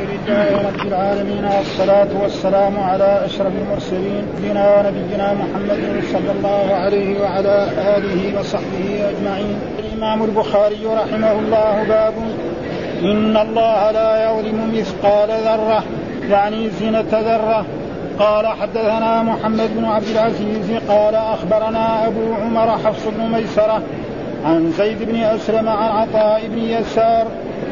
لله رب العالمين والصلاة والسلام على أشرف المرسلين نبينا ونبينا محمد صلى الله عليه وعلى آله وصحبه أجمعين. الإمام البخاري رحمه الله باب إن الله لا يظلم مثقال ذرة يعني زينة ذرة. قال حدثنا محمد بن عبد العزيز قال أخبرنا أبو عمر حفص بن ميسرة عن زيد بن أسلم عن عطاء بن يسار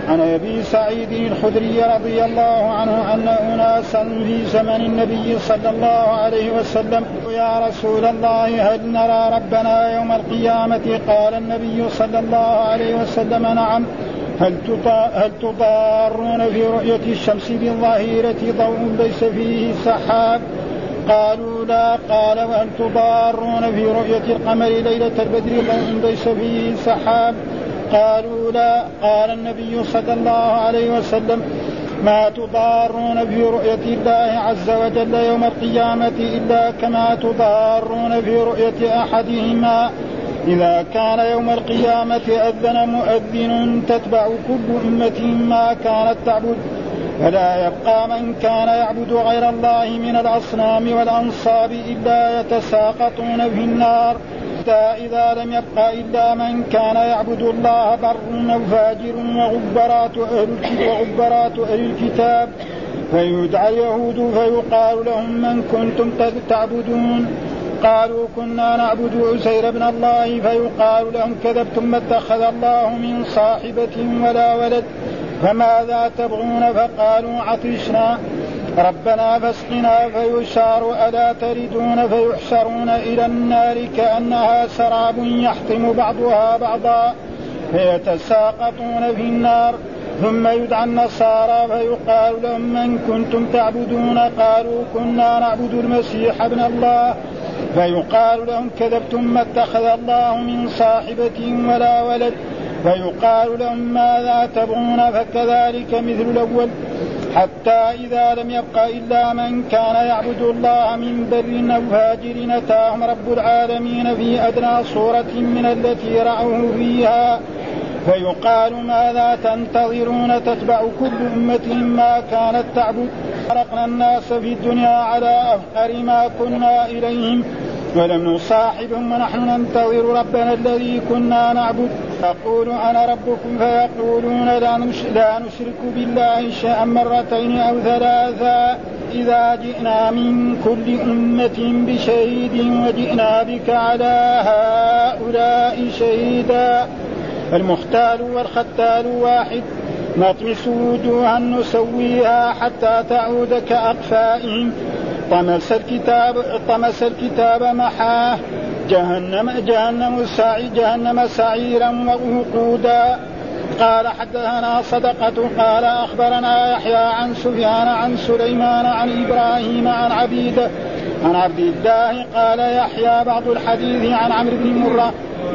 عن أبي سعيد الخدري رضي الله عنه أن أناسا في زمن النبي صلى الله عليه وسلم يا رسول الله هل نرى ربنا يوم القيامة؟ قال النبي صلى الله عليه وسلم نعم. هل هل تضارون في رؤية الشمس بالظهيرة ضوء ليس فيه سحاب؟ قالوا لا. قال وهل تضارون في رؤية القمر ليلة البدر ضوء ليس فيه سحاب؟ قالوا لا. قال النبي صلى الله عليه وسلم ما تضارون في رؤية الله عز وجل يوم القيامة إلا كما تضارون في رؤية أحدهما. إذا كان يوم القيامة أذن مؤذن تتبع كل أمة ما كانت تعبد فلا يبقى من كان يعبد غير الله من الأصنام والأنصاب إلا يتساقطون في النار. حتى إذا لم يبق إلا من كان يعبد الله بر أو فاجر وغبرات أهل وغبرات أهل الكتاب فيدعى اليهود فيقال لهم من كنتم تعبدون؟ قالوا كنا نعبد عسير بن الله فيقال لهم كذبتم ما اتخذ الله من صاحبة ولا ولد فماذا تبغون؟ فقالوا عطشنا. ربنا فاسقنا فيشار ألا تردون فيحشرون إلى النار كأنها سراب يحطم بعضها بعضا فيتساقطون في النار ثم يدعى النصارى فيقال لهم من كنتم تعبدون قالوا كنا نعبد المسيح ابن الله فيقال لهم كذبتم ما اتخذ الله من صاحبة ولا ولد فيقال لهم ماذا تبغون فكذلك مثل الأول حتى إذا لم يبق إلا من كان يعبد الله من بر أو فاجر أتاهم رب العالمين في أدنى صورة من التي رأوه فيها. فيقال ماذا تنتظرون؟ تتبع كل أمة ما كانت تعبد. خلقنا الناس في الدنيا على أفقر ما كنا إليهم. ولم نصاحبهم ونحن ننتظر ربنا الذي كنا نعبد. يقول أنا ربكم فيقولون لا, نشرك بالله شيئا مرتين أو ثلاثا إذا جئنا من كل أمة بشهيد وجئنا بك على هؤلاء شهيدا. المختال والختال واحد. نطمس وجوها نسويها حتى تعود كأقفائهم طمس الكتاب طمس الكتاب محاه. جهنم جهنم سعي جهنم سعيرا ووقودا. قال حدثنا صدقة قال أخبرنا يحيى عن سفيان عن سليمان عن إبراهيم عن عبيد عن عبد الله. قال يحيى بعض الحديث عن عمرو بن مرة.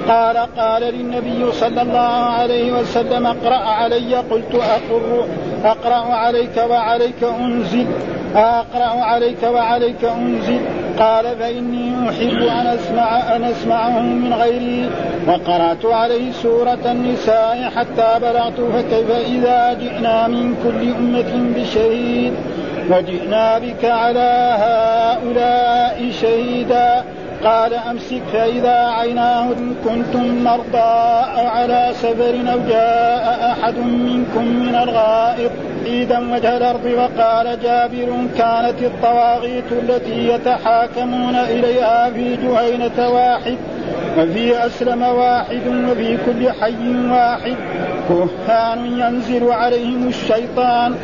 قال قال للنبي صلى الله عليه وسلم اقرأ علي. قلت أقر أقرأ عليك وعليك أنزل أقرأ عليك وعليك أنزل. قال فإني أحب أن أسمع أن أسمعه من غيري وقرأت عليه سورة النساء حتى بلغت فكيف إذا جئنا من كل أمة بشهيد وجئنا بك على هؤلاء شهيدا؟ قال أمسك فإذا عيناه كنتم مرضى أو على سفر أو جاء أحد منكم من الغائط عيدا وجه الأرض وقال جابر كانت الطواغيت التي يتحاكمون إليها في جهينة واحد وفي أسلم واحد وفي كل حي واحد كهان ينزل عليهم الشيطان.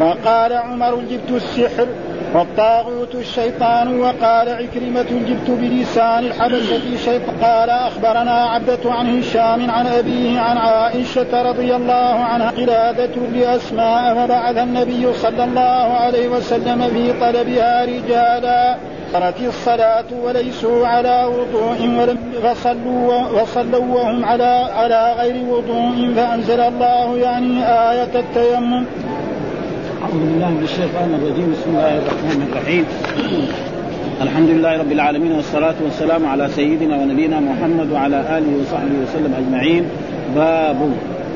فقال عمر جبت السحر. والطاغوت الشيطان وقال عكرمة جبت بلسان الحبشة شيطان قال أخبرنا عبدة عن هشام عن أبيه عن عائشة رضي الله عنها قلادة لأسماء فبعث النبي صلى الله عليه وسلم في طلبها رجالا. صارت الصلاة وليسوا على وضوء ولم فصلوا وصلوا وهم على على غير وضوء فأنزل الله يعني آية التيمم. أعوذ بالله من الشيطان الرجيم. بسم الله الرحمن الرحيم. الحمد لله رب العالمين والصلاة والسلام على سيدنا ونبينا محمد وعلى آله وصحبه وسلم أجمعين. باب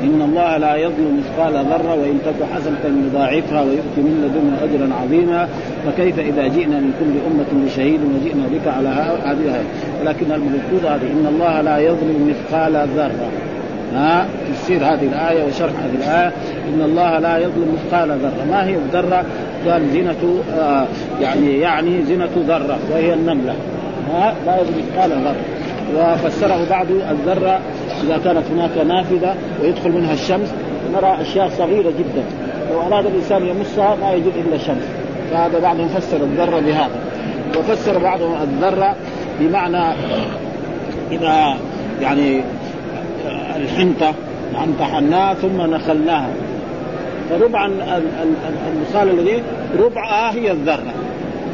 إن الله لا يظلم مثقال ذرة وإن تك حسنة يضاعفها ويؤتي من لدنه أجرا عظيما. فكيف إذا جئنا من كل أمة بشهيد وجئنا بك على هذه ولكن المفروض هذه إن الله لا يظلم مثقال ذرة. ها تفسير هذه الآية وشرح هذه الآية. إن الله لا يظلم مثقال ذرة. ما هي الذرة؟ قال زنة آه يعني يعني زنة ذرة وهي النملة. ها لا يظلم مثقال ذرة. وفسره بعض الذرة إذا كانت هناك نافذة ويدخل منها الشمس. نرى أشياء صغيرة جدا. لو أراد الإنسان يمسها ما يجد إلا الشمس. فهذا بعضهم فسر الذرة بهذا. وفسر بعضهم الذرة بمعنى إذا يعني الحنطة امتحناها ثم نخلناها. فربع المثال الذي ربعها هي الذرة.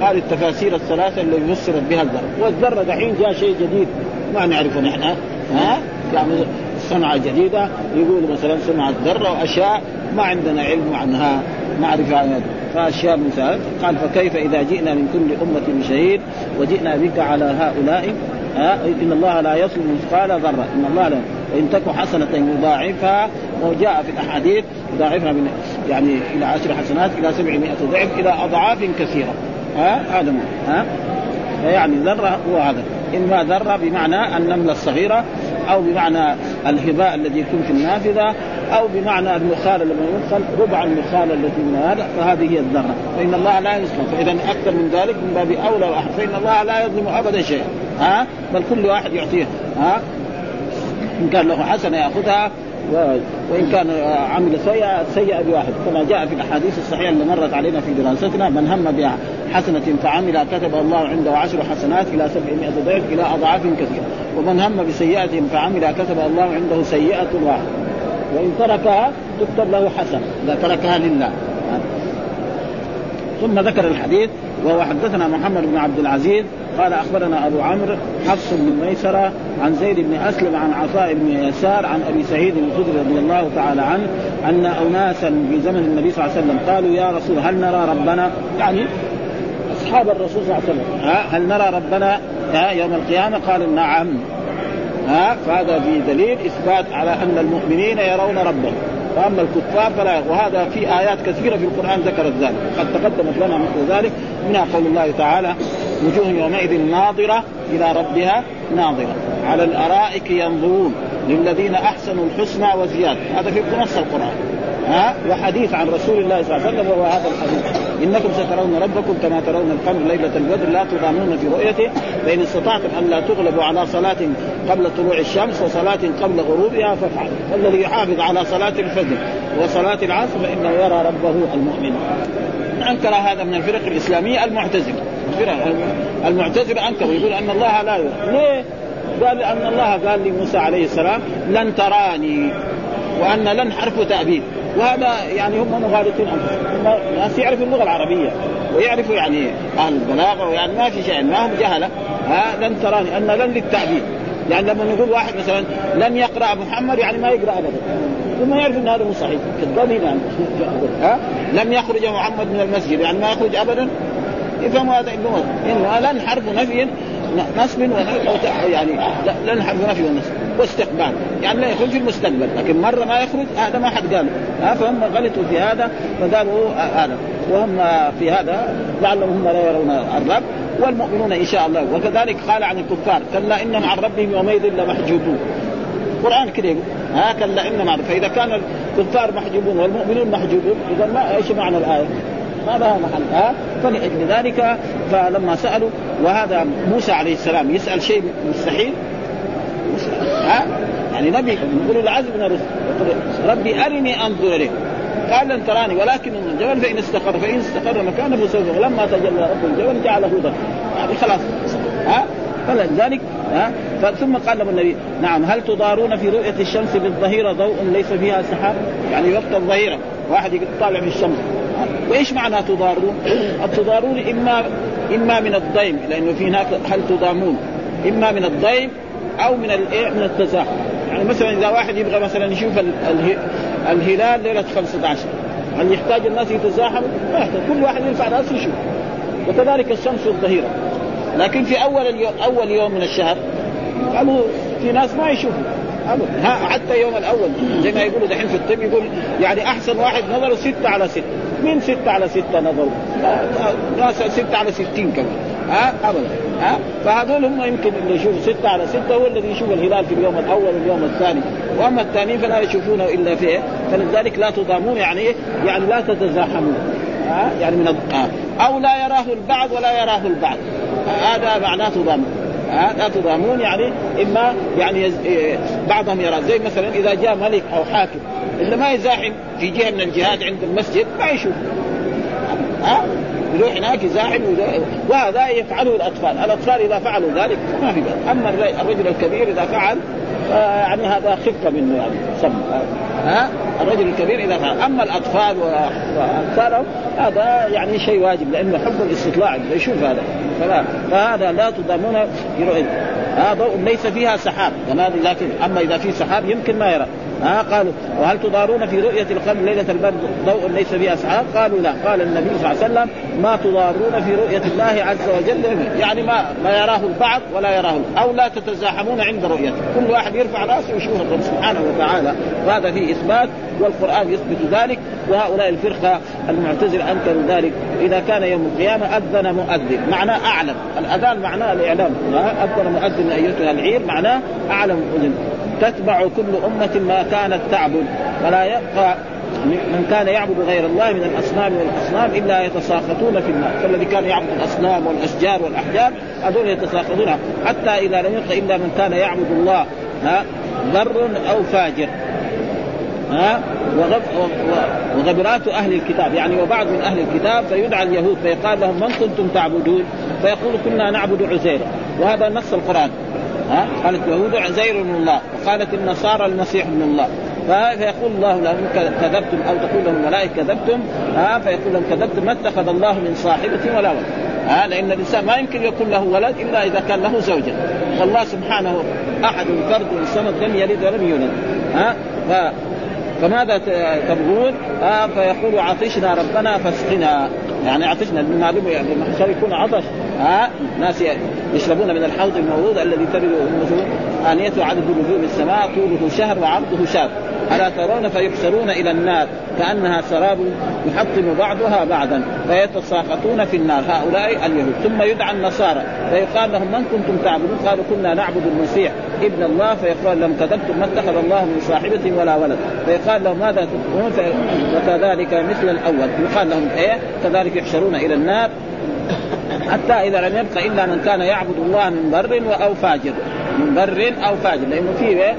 هذه التفاسير الثلاثة اللي فسرت بها الذرة. والذرة دحين جاء شيء جديد ما نعرفه نحن. ها؟ يعني صنعة جديدة يقولوا مثلا صنعة ذرة وأشياء ما عندنا علم عنها معرفة عنها. فأشياء مثال قال فكيف إذا جئنا من كل أمة بشهيد وجئنا بك على هؤلاء؟ ها؟ إن الله لا يظلم مثقال ذرة. إن الله لا وإن تك حسنة يضاعفها وجاء في الأحاديث يضاعفها من يعني إلى عشر حسنات إلى سبعمائة ضعف إلى أضعاف كثيرة. ها؟ هذا ها؟ فيعني ذرة هو هذا. إما ذرة بمعنى النملة الصغيرة أو بمعنى الهباء الذي يكون في النافذة أو بمعنى النخالة لما يدخل ربع النخالة التي من هذا فهذه هي الذرة. فإن الله لا يظلم فإذا أكثر من ذلك من باب أولى وأحد فإن الله لا يظلم أبدا شيئا. ها؟ بل كل واحد يعطيه. ها؟ إن كان له حسنة يأخذها وإن كان عمل سيئة سيئة بواحد. كما جاء في الأحاديث الصحيحة اللي مرت علينا في دراستنا من هم بحسنة فعمل كتب الله عنده عشر حسنات إلى سبعمائة ضعف إلى أضعاف كثيرة. ومن هم بسيئة فعمل كتب الله عنده سيئة واحدة. وإن تركها تكتب له حسنة إذا تركها لله. ثم ذكر الحديث وهو حدثنا محمد بن عبد العزيز قال أخبرنا أبو عمرو حفص بن ميسرة عن زيد بن أسلم عن عطاء بن يسار عن أبي سعيد الخدري رضي الله تعالى عنه أن أناسا في زمن النبي صلى الله عليه وسلم قالوا يا رسول هل نرى ربنا؟ يعني أصحاب الرسول صلى الله عليه وسلم. هل نرى ربنا؟ يوم القيامة؟ قال نعم. ها فهذا في دليل إثبات على أن المؤمنين يرون ربهم. وأما الكفار فلا وهذا في آيات كثيرة في القرآن ذكرت ذلك. قد تقدمت لنا مثل ذلك. منها قول الله تعالى وجوه يومئذ ناظرة إلى ربها ناظرة. على الأرائك ينظرون للذين أحسنوا الحسنى وزيادة. هذا في نص القرآن. ها؟ وحديث عن رسول الله صلى الله عليه وسلم وهو هذا الحديث. إنكم سترون ربكم كما ترون القمر ليلة البدر لا تضامون في رؤيته فإن استطعتم أن لا تغلبوا على صلاة قبل طلوع الشمس وصلاة قبل غروبها فافعلوا. الذي يحافظ على صلاة الفجر وصلاة العصر فإنه يرى ربه المؤمن. أنكر هذا من الفرق الإسلامية المعتزلة. المعتزلة أنكروا يقول أن الله لا يرى ليه؟ قال أن الله قال لموسى عليه السلام لن تراني وأن لن حرف تأبيد. وهذا يعني هم مغالطين انفسهم الناس يعرفوا اللغة العربية ويعرفوا يعني أهل البلاغة يعني ما في شيء ما هم جهلة. ها لن تراني أن لن للتعبيد يعني لما نقول واحد مثلا لن يقرأ محمد يعني ما يقرأ ابدا. ثم يعرف إن هذا مو صحيح. كذاب يعني. ها؟ لم يخرج محمد من المسجد يعني ما يخرج ابدا. يفهم هذا إنه لن حرف نفي نصب يعني لن حرف نفي ونصب واستقبال. يعني لا يخرج في المستقبل لكن مرة ما يخرج هذا ما حد قاله فهم غلطوا في هذا فقالوا هذا. وهم في هذا لعلهم هم لا يرون الرب والمؤمنون إن شاء الله. وكذلك قال عن الكفار كلا إنهم عن ربهم يومئذ لمحجوبون. القران كده يقول ها كلا إنهم فإذا كان الكفار محجوبون والمؤمنون محجوبون إذا ما إيش معنى الآية؟ ما لها محل ها؟ فلأجل ذلك فلما سألوا وهذا موسى عليه السلام يسأل شيء مستحيل؟ ها؟ يعني نبي يقول العزم من الرسل ربي أرني أنظر إليك. قال لن تراني ولكن الجبل فإن استقر فإن استقر مكانه سوف ولما تجلى رب الجبل جعله دكا يعني خلاص ها؟ فلذلك ها؟ ثم قال له النبي نعم هل تضارون في رؤية الشمس بالظهيرة ضوء ليس فيها سحاب؟ يعني وقت الظهيرة واحد يطالع في الشمس. وإيش معنى تضارون؟ التضارون اما إما من الضيم لأنه في هناك هل تضامون. إما من الضيم أو من الايه من التزاحم. يعني مثلا إذا واحد يبغى مثلا يشوف الهلال ليلة 15 هل يحتاج الناس يتزاحموا؟ ما يحتاج. كل واحد يرفع رأسه يشوف. وكذلك الشمس والظهيره لكن في أول اليوم أول يوم من الشهر قالوا في ناس ما يشوفوا. ابدا حتى يوم الأول. زي ما يقولوا دحين في الطب يقول يعني أحسن واحد نظره ستة على ستة. مين ستة على ستة نظره؟ ناس ستة على ستين كمان. ها؟ ابدا. ها؟ فهذول هم يمكن اللي يشوفوا ستة على ستة هو الذي يشوف الهلال في اليوم الأول واليوم الثاني. وأما الثانيين فلا يشوفونه إلا في فلذلك لا تضامون يعني إيه؟ يعني لا تتزاحمون. ها؟ يعني من أو لا يراه البعض ولا يراه البعض. هذا معناه تضامن. لا تضامون يعني إما يعني بعضهم يرى زي مثلا إذا جاء ملك أو حاكم اللي ما يزاحم. في جهه من الجهات عند المسجد ما يشوف. ها؟ يروح هناك يزاحم وهذا يفعله الأطفال، الأطفال إذا فعلوا ذلك ما في بأس، أما الرجل الكبير إذا فعل يعني هذا خفة منه يعني سم ها؟ الرجل الكبير إذا فعل، أما الأطفال وامثالهم هذا يعني شيء واجب لأنه حب الاستطلاع يشوف هذا. فلا فهذا لا تضامون هذا ضوء ليس فيها سحاب. لكن أما إذا في سحاب يمكن ما يرى. ها؟ قالوا وهل تضارون في رؤية القمر ليلة البدر ضوء ليس فيها سحاب؟ قالوا لا، قال النبي صلى الله عليه وسلم ما تضارون في رؤية الله عز وجل. يعني ما ما يراه البعض ولا يراه أو لا تتزاحمون عند رؤيته، كل واحد يرفع رأسه ويشوف الرب سبحانه وتعالى، وهذا فيه إثبات والقرآن يثبت ذلك. وهؤلاء الفرقة المعتزلة أنكروا ذلك، إذا كان يوم القيامة أذن مؤذن، معناه أعلم، الأذان معناه الإعلام، أذن مؤذن أيتها العير معناه أعلم اذن، تتبع كل أمة ما كانت تعبد فلا يبقى من كان يعبد غير الله من الأصنام والأصنام إلا يتساقطون في النار. فالذي كان يعبد الأصنام والأشجار والأحجار هذول يتساقطون. حتى إذا لم يبق إلا من كان يعبد الله ها بر أو فاجر. ها وغبرات أهل الكتاب. يعني وبعض من أهل الكتاب فيدعى اليهود فيقال لهم من كنتم تعبدون؟ فيقول كنا نعبد عزير وهذا نص القرآن. ها؟ قالت اليهود عزير من الله. وقالت النصارى المسيح من الله. فيقول الله لهم كذبتم أو تقول لهم الملائكة كذبتم ها؟ فيقول لهم كذبتم ما اتخذ الله من صاحبة ولا ولد. ها؟ لأن الإنسان ما يمكن يكون له ولد إلا إذا كان له زوجة. والله سبحانه أحد فرد صمد لم يلد ولم يولد. ها؟ ف فماذا تبغون؟ آه فيقول عطشنا ربنا فاسقنا. يعني عطشنا المعلوم يعني يكون عطش. ها؟ ناس يشربون من الحوض المورود الذي ترد آنيته عدد نجوم السماء طوله شهر وعرضه شهر. ألا ترون فيحشرون إلى النار كأنها سراب يحطم بعضها بعضا فيتساقطون في النار. هؤلاء اليهود. ثم يدعى النصارى فيقال لهم من كنتم تعبدون؟ قالوا كنا نعبد المسيح ابن الله. فيقال لهم كذبتم ما اتخذ الله من صاحبة ولا ولد. فيقال لهم ماذا تدعون وكذلك مثل الأول. يقال لهم إيه؟ كذلك يحشرون إلى النار. حتى إذا لم يبق إلا من كان يعبد الله من بر أو فاجر. من بر أو فاجر. لأنه في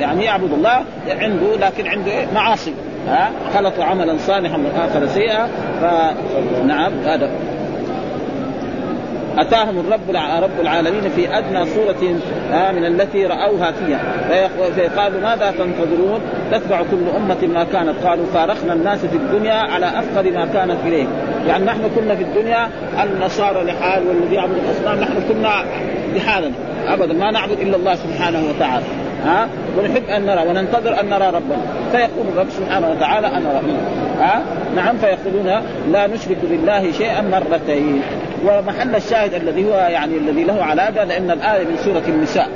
يعني يعبد الله عنده لكن عنده معاصي. ها؟ خلط عملا صالحا واخر سيئا. فنعم هذا. أتاهم الرب رب العالمين في أدنى صورة من التي رأوها فيها. فيقالوا ماذا تنتظرون؟ تتبع كل أمة ما كانت. قالوا فارقنا الناس في الدنيا على أفقد ما كانت إليه. يعني نحن كنا في الدنيا النصارى لحال والذي يعبد الأصنام نحن كنا لحالنا. ابدا ما نعبد إلا الله سبحانه وتعالى. ها؟ ونحب أن نرى وننتظر أن نرى ربنا. فيقول الرب سبحانه وتعالى أنا ربنا ها؟ نعم فيقولون لا نشرك بالله شيئا مرتين. ومحل الشاهد الذي هو يعني الذي له علاقة لأن الآية من سورة النساء.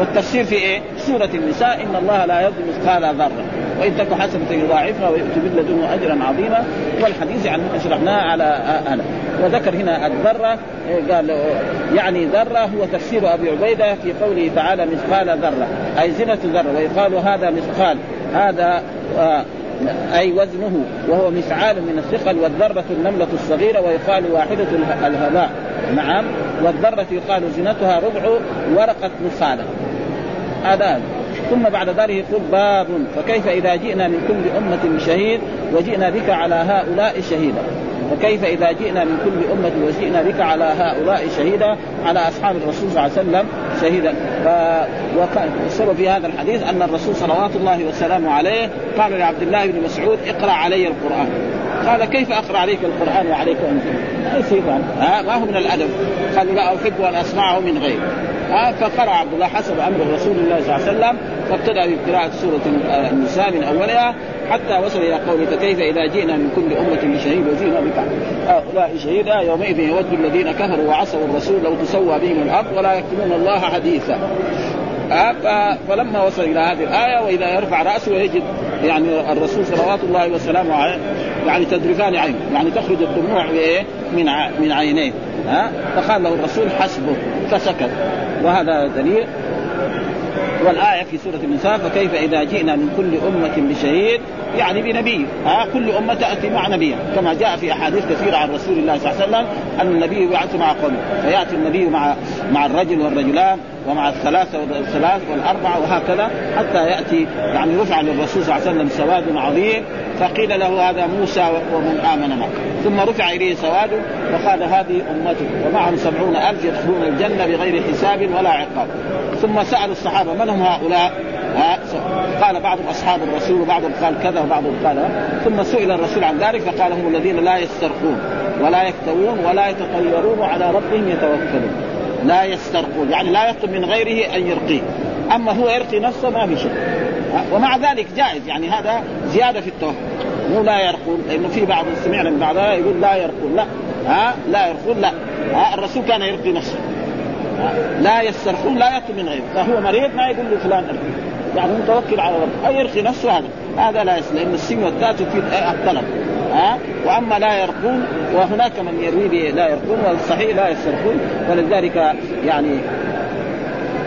والتفسير في إيه؟ سورة النساء إن الله لا يظلم مثقال ذرة. وإن تك حسنة يضاعفها ويؤتي من لدنه أجرا عظيما. والحديث عن أشرحناه على هذا وذكر هنا الذرة قال يعني ذرة هو تفسير أبي عبيدة في قوله تعالى مثقال ذرة أي زنة ذرة ويقال هذا مثقال هذا آه أي وزنه وهو مفعال من الثقل والذرة النملة الصغيرة ويقال واحدة الهباء. نعم. والذرة يقال زنتها ربع ورقة نخاله هذا ثم بعد ذلك يقول باب. فكيف إذا جئنا من كل أمة بشهيد وجئنا بك على هؤلاء شهيدا؟ فكيف إذا جئنا من كل أمة وجئنا بك على هؤلاء شهيدا؟ على أصحاب الرسول صلى الله عليه وسلم شهيدا. ف... والسبب في هذا الحديث أن الرسول صلوات الله وسلامه عليه قال لعبد الله بن مسعود اقرأ علي القرآن. قال كيف أقرأ عليك القرآن وعليك ها؟ ما هو من الأدب؟ قال لا أحب أن أسمعه من غيري ها فقرأ عبد الله حسب أمر رسول الله صلى الله عليه وسلم فابتدا بقراءة سورة النساء من أولها حتى وصل إلى قوله فكيف إذا جئنا من كل أمة بشهيد وجئنا بك؟ هؤلاء شهيدا يومئذ يود الذين كفروا وعصوا الرسول لو تسوى بهم الأرض ولا يكتمون الله حديثا. فلما وصل إلى هذه الآية وإذا يرفع رأسه ويجد يعني الرسول صلوات الله وسلامه عليه يعني تدرفان عين يعني تخرج الدموع من من عينيه ها؟ فقال له الرسول حسبه فسكت. وهذا دليل والآية في سورة النساء فكيف إذا جئنا من كل أمة بشهيد؟ يعني بنبي ها؟ كل أمة تأتي مع نبي. كما جاء في أحاديث كثيرة عن رسول الله صلى الله عليه وسلم أن النبي يبعث مع قومه. فيأتي النبي مع مع الرجل والرجلان ومع الثلاثة والثلاث والأربعة وهكذا حتى يأتي يعني رفع للرسول صلى الله عليه وسلم سواد عظيم. فقيل له هذا موسى ومن آمن معه. ثم رفع إليه سواد وقال هذه أمته ومعهم سبعون ألف يدخلون الجنة بغير حساب ولا عقاب. ثم سألوا الصحابة من هم هؤلاء؟ قال بعض أصحاب الرسول وبعضهم قال كذا وبعضهم قال ثم سئل الرسول عن ذلك فقال هم الذين لا يسترقون ولا يكتوون ولا يتطيرون وعلى ربهم يتوكلون. لا يسترقون يعني لا يطلب من غيره أن يرقيه. أما هو يرقي نفسه ما في شيء ومع ذلك جائز يعني هذا زيادة في التوكل. مو لا يرقون لأنه في بعض سمعنا من بعضها يقول لا يرقون لا. ها؟ لا يرقون لا. ها؟ الرسول كان يرقي نفسه. لا يسترخون لا يطلب من غيره فهو مريض ما يقول له فلان ارقي. يعني متوكل على ربه. أو يرقي نفسه هذا؟ هذا لا يصل لأن السين والتاء تفيد الطلب. ها؟ وأما لا يرقون وهناك من يروي لا يرقون والصحيح لا يسترخون. ولذلك يعني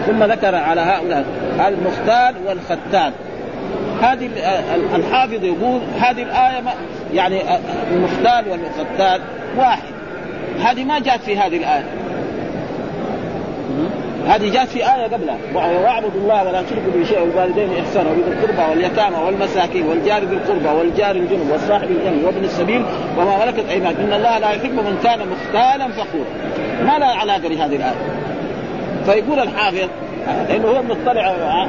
ثم ذكر على هؤلاء المختال والختان هذه الحافظ يقول هذه الآية يعني المختال والختان واحد. هذه ما جاءت في هذه الآية. هذه جاءت في آية قبلها. واعبدوا الله ولا تشركوا به شيئا والوالدين إحسانا. وبذي القربى واليتامى والمساكين والجار ذي القربى والجار الجنب والصاحب الجنب وابن السبيل وما ملكت أيمانكم. إن الله لا يحب من كان مختالا فخورا. ما له علاقة بهذه الآية. فيقول الحافظ لأنه هو مطلع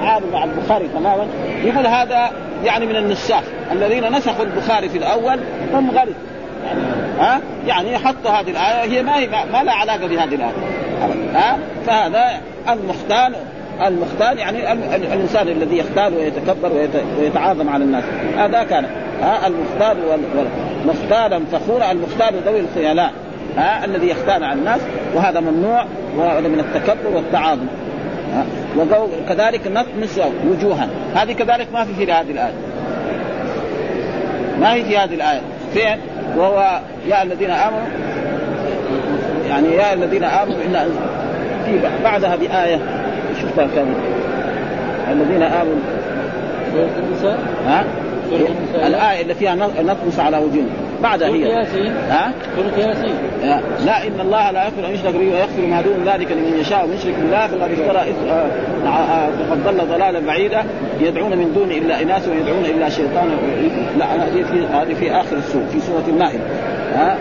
عالم مع البخاري تماما يقول هذا يعني من النساخ. الذين نسخوا البخاري في الأول هم غلط يعني ها؟ يعني حطوا هذه الآية هي ما هي ما لها علاقة بهذه الآية. ها؟ فهذا المختال المختال يعني الإنسان الذي يختال ويتكبر ويتعاظم على الناس. هذا كان. ها؟ المختال مختالا فخورا. المختال ذوي الخيلاء. ها؟ الذي يختال على الناس. وهذا ممنوع وهذا من التكبر والتعاظم. وكذلك نطمس وجوها. هذه كذلك ما في في هذه الآية. ما هي في هذه الآية. فين؟ وهو يا الذين آمنوا يعني يا الذين آمنوا إن في بعدها بآية شفتها كم؟ الذين آمنوا ها؟ الآية اللي فيها نطمس على وجوههم. بعدها هي. ياسين. ها؟ ياسين. لا إن الله لا يغفر أن يشرك به ويغفر ما دون ذلك لمن يشاء ومن يشرك بالله فقد افترى آه، آه، فقد ضل ضلالا بعيدا. يدعون من دون إلا اناس ويدعون إلا شيطانا لا هذه في هذه في آخر السوره في سورة المائدة. ها؟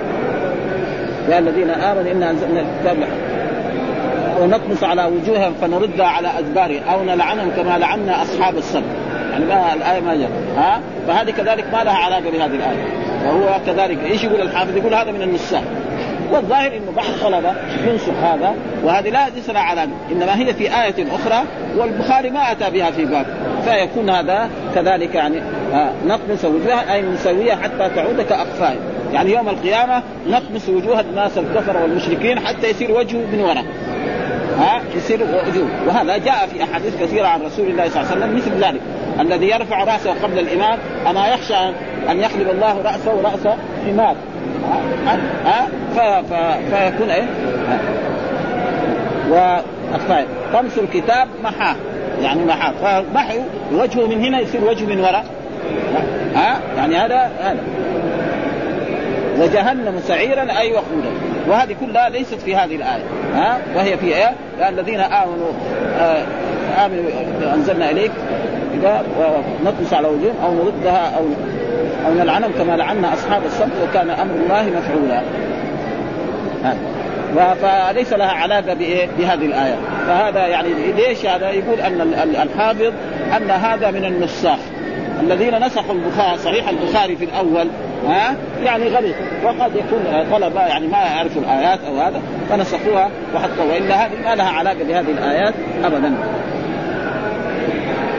يا الذين آمنوا إنا أنزلنا الكتاب ونطمس على وجوههم فنردها على أدبارهم أو نلعنهم كما لعنا أصحاب السبت. يعني ما الآية ما جاء ها؟ فهذه كذلك ما لها علاقة بهذه الآية. وهو كذلك إيش يقول الحافظ؟ يقول هذا من النساء والظاهر إنه بعض الطلبة ينسخ هذا وهذه لا ليس لها علاقه إنما هي في آية أخرى والبخاري ما أتى بها في باب. فيكون هذا كذلك يعني آه نطمس وجوهها أي نسويها حتى تعود كأقفال. يعني يوم القيامة نطمس وجوه الناس الكفر والمشركين حتى يصير وجهه من وراء ها؟ يصير وجوه. وهذا جاء في أحاديث كثيرة عن رسول الله صلى الله عليه وسلم مثل ذلك. الذي يرفع رأسه قبل الإمام أما يخشى أن يقلب الله رأسه رأس حمار ها؟ فيكون إيه؟ واخفاء طمس الكتاب محاه يعني محاه فمحو وجهه من هنا يصير وجهه من وراء. ها؟ يعني هذا هذا. وجهنم سعيرا أي وقودا. وهذه كلها ليست في هذه الآية. ها؟ وهي في إيه؟ الذين آمنوا آه آمنوا أنزلنا إليك. ونطمس على وجوههم أو نردها أو أو نلعنهم كما لعنا أصحاب السبت وكان أمر الله مفعولا فليس لها علاقة بايه؟ بهذه الآية، فهذا يعني ليش هذا؟ يقول أن الحافظ أن هذا من النساخ الذين نسخوا البخاري صحيح البخاري في الأول ها يعني غلط وقد يكون طلبة يعني ما يعرفوا الآيات أو هذا فنسخوها وحطوا والا هذه ما لها علاقة بهذه الآيات ابدا.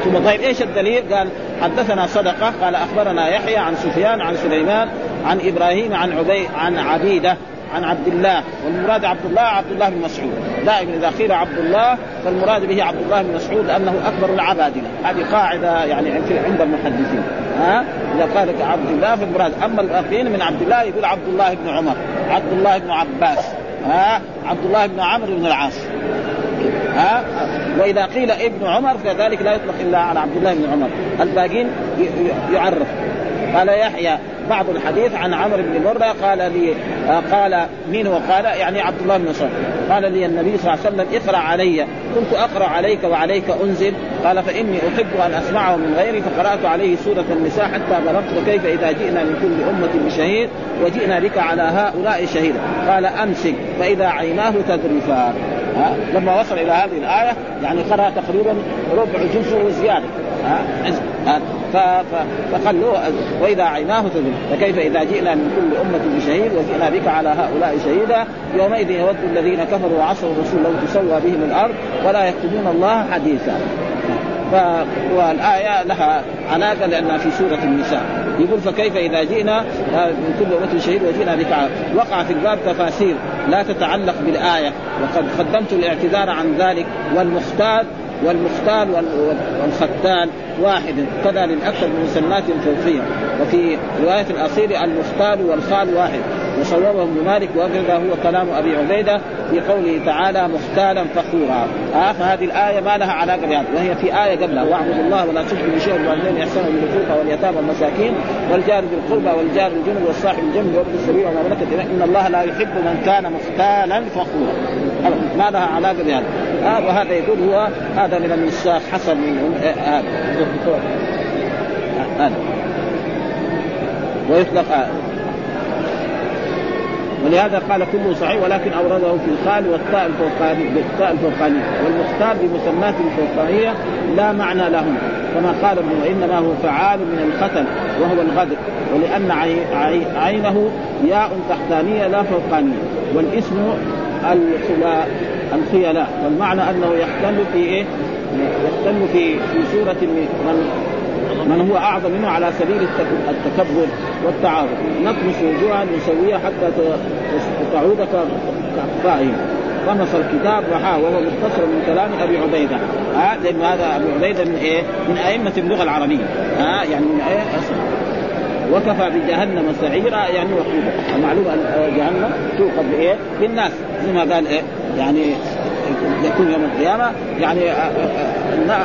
ثم طيب إيش الدليل؟ قال حدثنا صدقة قال أخبرنا يحيى عن سفيان عن سليمان عن إبراهيم عن عبي عن عبيدة عن عبد الله. والمراد عبد الله عبد الله بن مسعود. دائما إذا قيل عبد الله فالمراد به عبد الله بن مسعود لأنه أكبر العبادلة. هذه قاعدة يعني عند المحدثين. ها؟ إذا قال عبد الله فالمراد أما الاخرين من عبد الله يقول عبد الله بن عمر عبد الله بن عباس. ها؟ عبد الله بن عمرو بن العاص. ها؟ وإذا قيل ابن عمر فذلك لا يطلق إلا على عبد الله بن عمر. الباقين يعرف. قال يحيى بعض الحديث عن عمرو بن مرة قال لي آه قال مين وقال يعني عبد الله بن مسعود. قال لي النبي صلى الله عليه وسلم اقرأ علي. قلت أقرأ عليك وعليك أنزل. قال فإني أحب أن أسمعه من غيري فقرأت عليه سورة النساء حتى بلغت كيف إذا جئنا من كل أمة بشهيد وجئنا بك على هؤلاء شهيدا. قال أمسك فإذا عيناه تذرفان لما وصل إلى هذه الآية يعني قرا تقريبا ربع جزء وزياده له وإذا عيناه تذل فكيف إذا جئنا من كل أمة بشهيد وجئنا بك على هؤلاء شهيدا؟ يومئذ يود الذين كفروا وعصوا الرسول لو تسوى بهم الأرض ولا يكتبون الله حديثا. ف... والآية لها علاقة لأنها في سورة النساء. يقول فكيف إذا جئنا من كل أمة شهيد وجئنا بك وقع في الباب تفاسير لا تتعلق بالآية. وقد قدمت الاعتذار عن ذلك والمختار والمختال والختان واحد كذا للأكثر من مسمات فوقيه وفي رواية الاصيل المختال والخال واحد. وصوبه ابن مالك وهذا هو كلام أبي عبيدة في قوله تعالى مختالا فخورا. آه فهذه الآية ما لها علاقة بهذا. وهي في آية قبلها. واعبدوا الله ولا تشركوا بشيء الوالدين احسانا بالحقوق واليتامى والمساكين والجار بالقربى والجار بالجنب والصاحب الجنب وابن السبيل وما ملكت إن الله لا يحب من كان مختالا فخورا. ما لها علاقة بهذا. آه وهذا يقول هو هذا من النساخ حصل من هذا. هذا. ويطلق ولهذا قال كله صحيح ولكن أورده في الخال والتاء الفوقاني بالتاء الفوقانيه والمختار بمسمات الفوقانيه لا معنى لهم كما قال ابن وإنما هو فعال من الختل وهو الغدر ولأن عينه ياء تحتانية لا فوقانيه والاسم الخلاء الخيلاء والمعنى أنه يحتل في إيه؟ يحتل في في سوره من من هو أعظم منه على سبيل التكبر والتعارض نطمس وجوها نسويها حتى تعود كاخفائهم طمس الكتاب رحاه وهو مختصر من كلام أبي عبيدة ها آه هذا ابي عبيدة من إيه؟ من أئمة اللغة العربية ها آه يعني من إيه؟ وكفى بجهنم سعيرا يعني وقودا المعلومة أن جهنم توقد بإيه؟ بالناس زي ما قال إيه؟ يعني يكون يوم القيامة يعني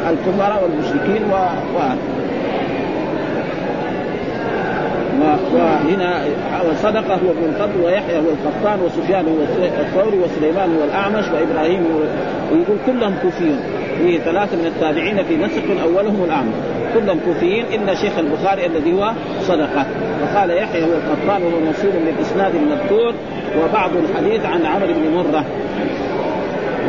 الكفار والمشركين و, و... وهنا صدقة هو ابن الفضل ويحيى هو القطان وسفيان هو الثوري وسليمان هو الأعمش وإبراهيم هو ويقول كلهم كوفيون في ثلاثة من التابعين في نسق أولهم الاعمش كلهم كوفيين الا شيخ البخاري الذي هو صدقة. وقال يحيى هو القطان وهو موصول بالإسناد المذكور وبعض الحديث عن عمرو بن مرة.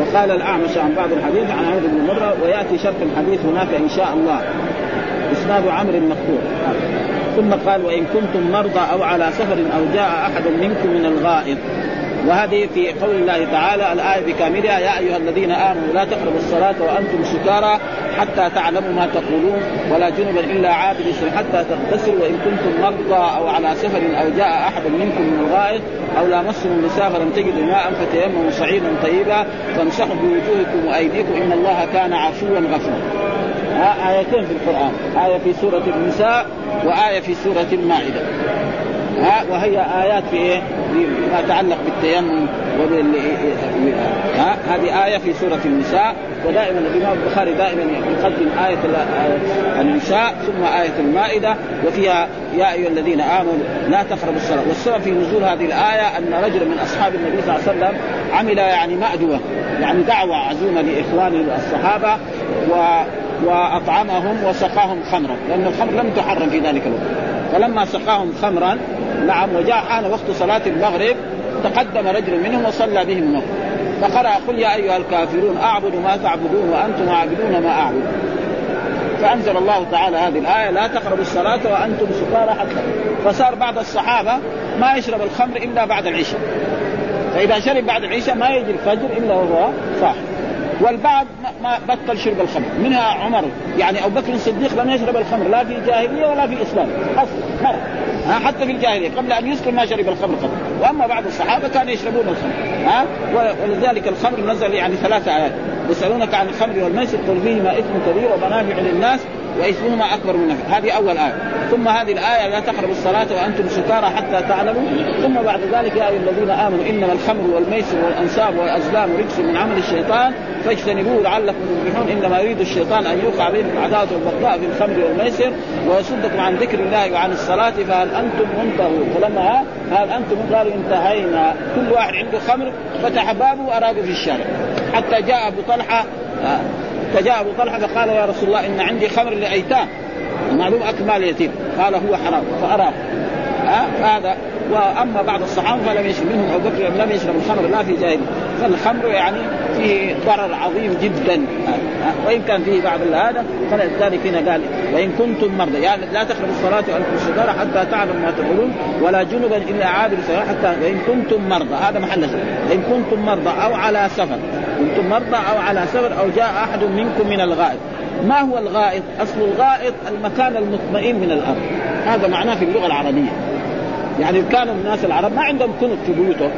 وقال الأعمش عن بعض الحديث عن عمرو بن مرة ويأتي شرح الحديث هناك إن شاء الله. إسناد عمرو المذكور. ثم قال وإن كنتم مرضى أو على سفر أو جاء أحد منكم من الغائط. وهذه في قول الله تعالى الآية بكاملها يا أيها الذين آمنوا لا تقربوا الصلاة وأنتم سكارى حتى تعلموا ما تقولون ولا جنبا إلا عابر حتى تغتسلوا وإن كنتم مرضى أو على سفر أو جاء أحد منكم من الغائط أو لامستم النساء فلم تجدوا ماء فتيمموا صعيدا طيبا فامسحوا بوجوهكم وأيديكم إن الله كان عفوا غفورا آيتين في القرآن آية في سورة النساء وآية في سورة المائدة وهي آيات في إيه؟ فيما يتعلق بالتيمم وبال هذه آية في سورة النساء ودائما الإمام البخاري دائما يقدم آية النساء ثم آية المائدة وفيها يا أيها الذين آمنوا لا تقربوا الصلاة. والسبب في نزول هذه الآية أن رجلا من أصحاب النبي صلى الله عليه وسلم عمل يعني مأدوة يعني دعوة عزومة لإخوانه الصحابة و وأطعمهم وسقاهم خمرا لأن الخمر لم تحرم في ذلك الوقت. فلما سقاهم خمرا نعم وجاء حان وقت صلاة المغرب تقدم رجل منهم وصلى بهم المغرب فقرأ قل يا أيها الكافرون أعبد ما تعبدون وأنتم عابدون ما أعبد. فأنزل الله تعالى هذه الآية لا تقربوا الصلاة وأنتم سكارى حتى. فصار بعض الصحابة ما يشرب الخمر إلا بعد العشاء. فإذا شرب بعد العشاء ما يجي الفجر إلا وهو صاحي. والبعض ما بطل شرب الخمر. منها عمر يعني أبو بكر الصديق لم يشرب الخمر لا في جاهلية ولا في إسلام. أصلا ها حتى في الجاهلية قبل أن يسلم ما شرب الخمر قبل وأما بعض الصحابة كانوا يشربون الخمر ها؟ ولذلك الخمر نزل يعني ثلاث آيات. يسألونك عن الخمر والميسر قل فيهما إثم كبير ومنافع للناس. واثمهما أكبر من نفع هذه أول آية. ثم هذه الآية لا تقربوا الصلاة وأنتم سكارى حتى تعلموا ثم بعد ذلك يا أيها الذين آمنوا إنما الخمر والميسر والأنساب والأزلام رجس من عمل الشيطان فاجتنبوه لعلكم تفلحون. إنما يريد الشيطان أن يوقع بينكم العداوه والبغضاء في الخمر والميسر ويصدكم عن ذكر الله وعن الصلاة. فهل أنتم منتهون؟ فلما هل أنتم قالوا انتهينا. كل واحد عنده خمر. فتح بابه وارادوا في الشارع. حتى جاء أبو طلحة فجاء أبو طلحة فقال يا رسول الله إن عندي خمر لأيتام. ومعلوم اكل مال اليتيم. قال هو حرام. فاراه هذا. وأما بعض الصحابة فلم يشرب منهم. أبو بكر لم يشرب الخمر لا في جاهليه فالخمر يعني فيه ضرر عظيم جدا. وإن كان فيه بعض هذا فلذلك هنا قال وإن كنتم مرضى. يعني لا تقربوا الصلاة وأنتم سكارى حتى تعلموا ما تقولون ولا جنبا الا عابر سواء حتى وإن كنتم مرضى. هذا محل إن كنتم مرضى أو على سفر. مرضى أو على سفر أو جاء أحد منكم من الغائط. ما هو الغائط؟ أصل الغائط المكان المطمئن من الأرض. هذا معناه في اللغة العربية. يعني كانوا الناس العرب ما عندهم كنف في بيوتهم.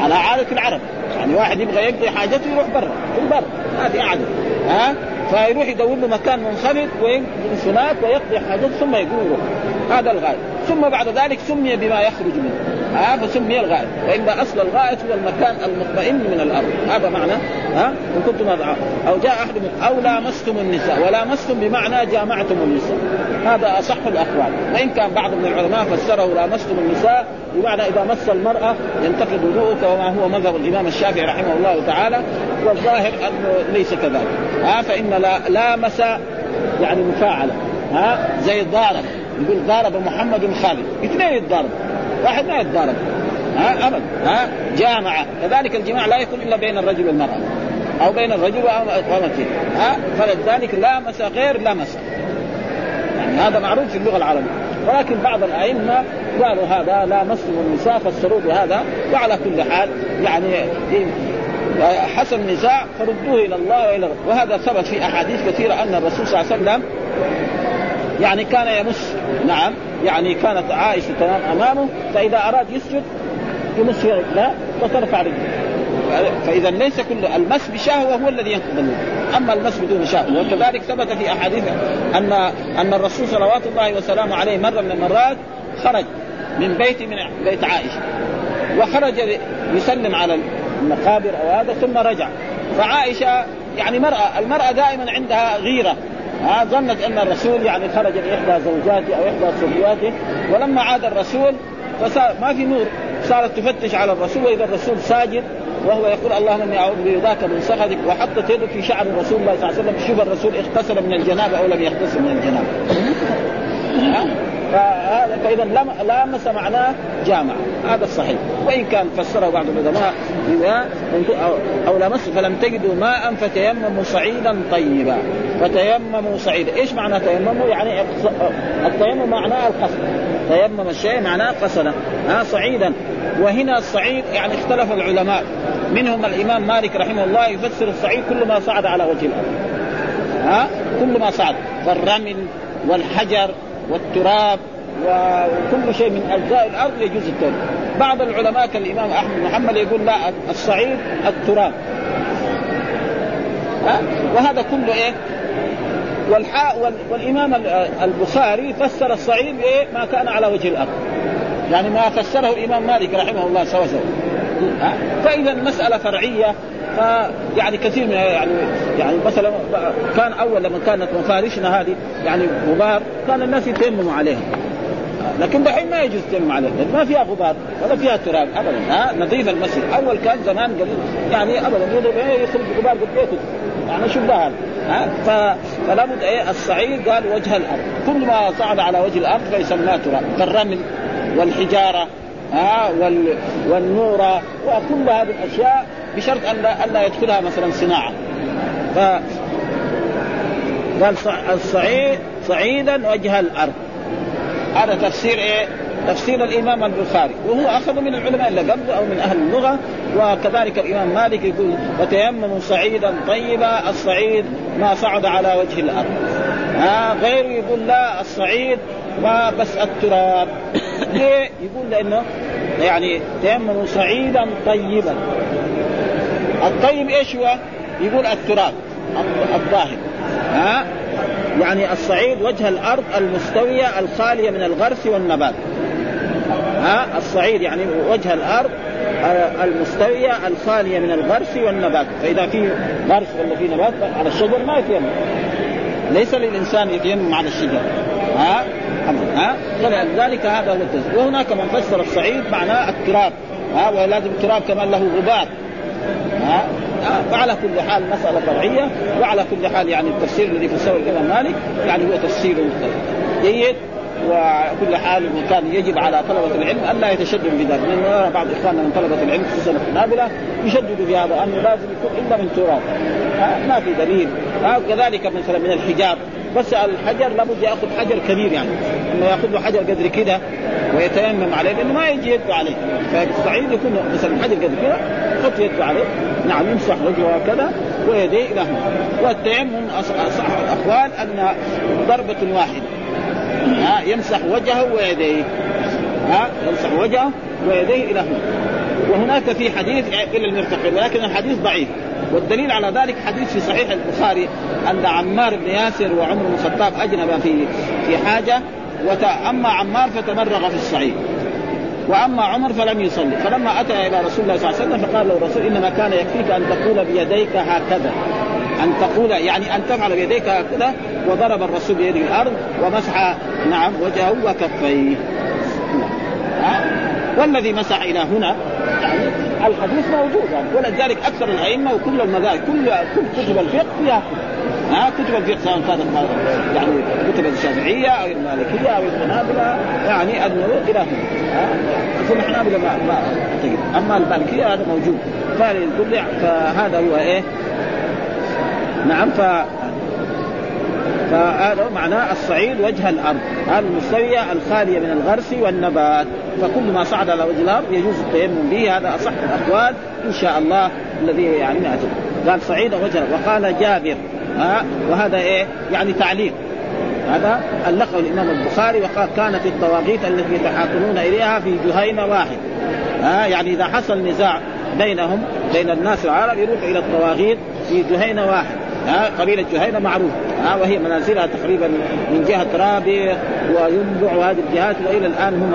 على عادة العرب. يعني واحد يبغى يقضي حاجته يروح برا. في البر هذه عادة ها؟ فيروح يدور له مكان منخفض ويجلس هناك ويقضي حاجته ثم يقوم يروح هذا الغائط. ثم بعد ذلك سمي بما يخرج منه. ها فسمي الغائط وان أصل الغائط هو المكان المطمئن من الأرض. هذا معنى ها؟ إن كنتم أو جاء أحد أو لامستم النساء. ولامستم بمعنى جامعتم النساء. هذا أصح الأقوال. وإن كان بعض من العلماء فسره لامستم النساء بمعنى إذا مس المرأة ينتقد وضوءك وما هو مذهب الإمام الشافعي رحمه الله تعالى والظاهر أنه ليس كذلك. ها؟ فإن لا لامس يعني مفاعلة. ها؟ زي ضارب يقول ضارب محمد خالد. اثنين يتضارب واحد ما يتضارب. ها ابدا ها جامع كذلك الجماع لا يكون إلا بين الرجل والمرأة. أو بين الرجل وامته ها فلذلك لامس غير لمس يعني هذا معروف في اللغة العربية. ولكن بعض الأئمة قالوا هذا لا مسلم النساء فسروا بهذا وعلى كل حال يعني حسن النساء فردوه إلى الله وإلى وهذا ثبت في أحاديث كثيرة أن الرسول صلى الله عليه وسلم يعني كان يمس نعم يعني كانت عائشة تنام أمامه فإذا أراد يسجد يمس لا فترفع رجله. فإذا ليس كل المس بشهوة هو الذي ينقض أما المس بدون شهوة وكذلك ثبت في أحاديث أن أن الرسول صلوات الله وسلامه عليه مرة من المرات خرج من بيت من بيت عائشة وخرج يسلم على المقابر أو هذا ثم رجع. فعائشة يعني مرأة المرأة دائما عندها غيرة. ها ظنت أن الرسول يعني خرج لاحدى زوجاته أو إحدى صبياته ولما عاد الرسول فصار ما في نور صارت تفتش على الرسول وإذا الرسول ساجد وهو يقول اللهم إني أعوذ برضاك من سخطك وحطت يده في شعر رسول الله صلى الله عليه وسلم شوف الرسول اغتسل من الجنابة أو لم يغتسل من الجنابة. فإذا لامس معناه جامع. هذا الصحيح. وإن كان فسره بعض العلماء أو, لمس فلم تجدوا ماء فتيمموا صعيدا طيبا. فتيمموا صعيدا. إيش معنى تيمموا؟ يعني التيمم معناه القصد. تيمم الشيء معناه قصد ها صعيدا. وهنا الصعيد يعني اختلف العلماء. منهم الإمام مالك رحمه الله يفسر الصعيد كل ما صعد على وجه الأرض ها كل ما صعد. فالرمل والحجر والتراب وكل شيء من أجزاء الأرض يجوز التوبه بعض العلماء كالإمام أحمد محمد يقول لا الصعيد التراب. ها؟ وهذا كله إيه؟ والحاء والإمام البخاري فسر الصعيد بايه ما كان على وجه الأرض. يعني ما فسره الإمام مالك رحمه الله سوا سوا فإذا المساله فرعية. فيعني كثير من يعني يعني مثلا كان أول لما كانت مفارشنا هذه يعني غبار كان الناس يتيمموا عليها. لكن دحين ما يجوز التيمم عليها ما فيها غبار ولا فيها تراب ابدا. ها نظيف المسجد. أول كان زمان قليل يعني ابدا يخرج غبار قد إيه يعني شوف ده ها فلا بد إيه الصعيد قال وجه الأرض. كل ما صعد على وجه الأرض فيسمى تراب. كالرمل والحجارة ها وال والنورة وكل هذه الأشياء بشرط أن لا, أن لا يدخلها مثلا صناعة. ف قال الصعيد صعيدا وجه الأرض. هذا تفسير إيه؟ تفسير الإمام البخاري. وهو أخذ من العلماء اللي قبله أو من أهل اللغة. وكذلك الإمام مالك يقول وتيمموا صعيدا طيبا الصعيد ما صعد على وجه الأرض. ها؟ غيره يقول لا الصعيد ما بس التراب. ليه؟ يقول لأنه يعني تيمموا صعيدا طيبا. الطيب إيش هو؟ يقول التراب الظاهر. ها؟ يعني الصعيد وجه الأرض المستوية الخالية من الغرس والنبات. ها؟ الصعيد يعني وجه الأرض المستوية الخالية من الغرس والنبات. فإذا في غرس ولا في نبات على الشجر ما يتيمم. ليس للإنسان يتيمم على الشجر. ها؟ ها؟ فلذلك هذا هو وهناك من فسر الصعيد معناه التراب. ها؟ ولازم التراب كمان له غبار. ها؟ فعلى كل حال مسألة فرعية وعلى كل حال يعني التفسير الذي فسره الإمام مالك يعني هو تفسير جيد؟ وكل حال كان يجب على طلبة العلم ألا يتشددوا بذلك لأن بعض إخواننا من طلبة العلم خصوصا الحنابلة يشددوا في هذا أنه لازم يكون إلا من تراب ما في دليل. كذلك مثلا من الحجاب. بس الحجر لابد يأخذ حجر كبير يعني. إنه يأخذ له حجر قدر كده ويتيمم عليه لأنه ما يجي يده عليه. فالصعيد يكون مثلا حجر قدر كده يحط يده عليه. نعم يمسح وجهه هكذا ويديه إلى هنا. والتيمم أصح الأقوال أن ضربة واحدة. ها يمسح وجهه ويديه. ها يمسح وجهه ويديه إلى هنا. وهناك في حديث إلى المرتقين ولكن الحديث ضعيف. والدليل على ذلك حديث في صحيح البخاري أن عمار بن ياسر وعمر بن الخطاب أجنب في في حاجة. اما عمار فتمرغ في الصعيد. وأما عمر فلم يصلي. فلما أتى إلى رسول الله صلى الله عليه وسلم فقال له الرسول إنما كان يكفيك أن تقول بيديك هكذا. أن تقول يعني أن تفعل بيديك هكذا وضرب الرسول بيده الأرض ومسح نعم وجهه وكفيه. والذي مسح إلى هنا يعني الحديث موجود يعني. ولذلك أكثر الأئمة وكل المذاهب كل كل كتب الفقه فيها ها كتب الفقه سواء كانت يعني كتب الشافعية أو المالكية أو الحنابلة يعني انه إلى هنا في الحنابلة ما ما أما المالكية هذا موجود. فهذا هو إيه؟ نعم ف فهذا معناه الصعيد وجه الأرض. المستوية الخالية من الغرس والنبات. فكل ما صعد على وجه الأرض يجوز التيمم به. هذا أصح الأقوال إن شاء الله الذي يعني نأتي. قال صعيد وجه وقال جابر. ها؟ وهذا إيه؟ يعني تعليق. هذا ألقه الإمام البخاري وقال كانت الطواغيت التي يتحاكمون إليها في جهينة واحد. ها؟ يعني إذا حصل نزاع بينهم بين الناس العرب يروح إلى الطواغيت في جهينة واحد. ها؟ قبيلة جهينة معروف. ها؟ وهي منازلها تقريبا من جهة رابع وينبع وهذه الجهات وإلى الآن هم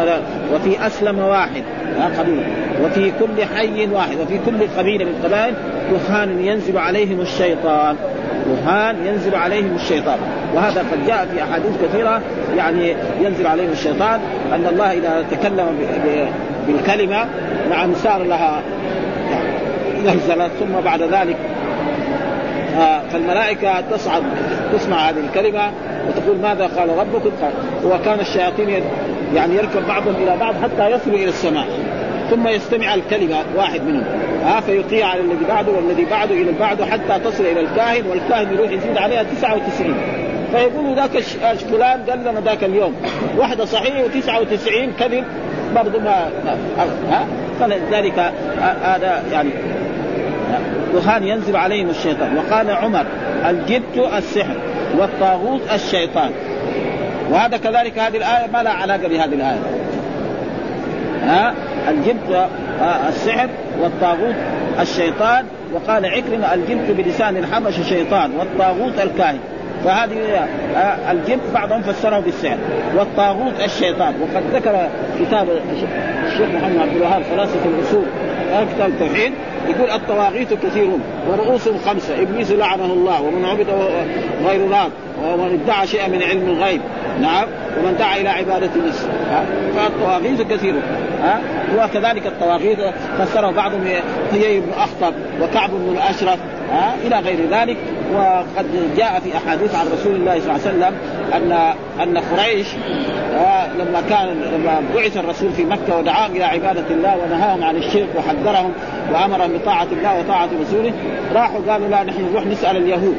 وفي أسلم واحد ها؟ قبيلة. وفي كل حي واحد وفي كل قبيلة من القبائل كهان ينزل عليهم الشيطان. كهان ينزل عليهم الشيطان. وهذا قد جاء في أحاديث كثيرة يعني ينزل عليهم الشيطان أن الله إذا تكلم بالكلمة نعم صار لها نزلت ثم بعد ذلك فالملائكة تصعد تسمع هذه الكلمة وتقول ماذا قال ربكم؟ وكان الشياطين يعني يركب بعضهم إلى بعض حتى يصلوا إلى السماء. ثم يستمع الكلمة واحد منهم. ها فيطيع على الذي بعده والذي بعده إلى بعده حتى تصل إلى الكاهن والكاهن يروح يزيد عليها 99 فيقولوا ذاك فلان قال لنا ذاك اليوم. واحدة صحيح و99 كذب برضه ما ها فلذلك هذا يعني دخان ينزل عليهم الشيطان. وقال عمر الجبت السحر والطاغوت الشيطان. وهذا كذلك هذه الآية ما لها علاقة بهذه الآية. ها الجبت السحر والطاغوت الشيطان. وقال عكرمة الجبت بلسان الحبش شيطان والطاغوت الكاهن. فهذه الجبت بعضهم فسره بالسحر والطاغوت الشيطان. وقد ذكر كتاب الشيخ محمد عبد الوهاب خلاصة الأصول كتاب التوحيد يقول الطواغيت كثيرون ورؤوسهم خمسة. إبليس لعنه الله ومن عبد غير الله ومن ادعى شيئا من علم الغيب. نعم. ومن دعا إلى عبادة نفسه فالطواغيت كثيرون ها. وكذلك الطواغيت فسره بعضهم هي بن أخطب وكعب بن الاشرف ها إلى غير ذلك. وقد جاء في أحاديث عن رسول الله صلى الله عليه وسلم ان أن قريش لما كان لما بعث الرسول في مكة ودعاهم إلى عبادة الله ونهاهم عن الشرك وحذرهم وأمرهم بطاعة الله وطاعة رسوله راحوا قالوا لا نحن نروح نسأل اليهود.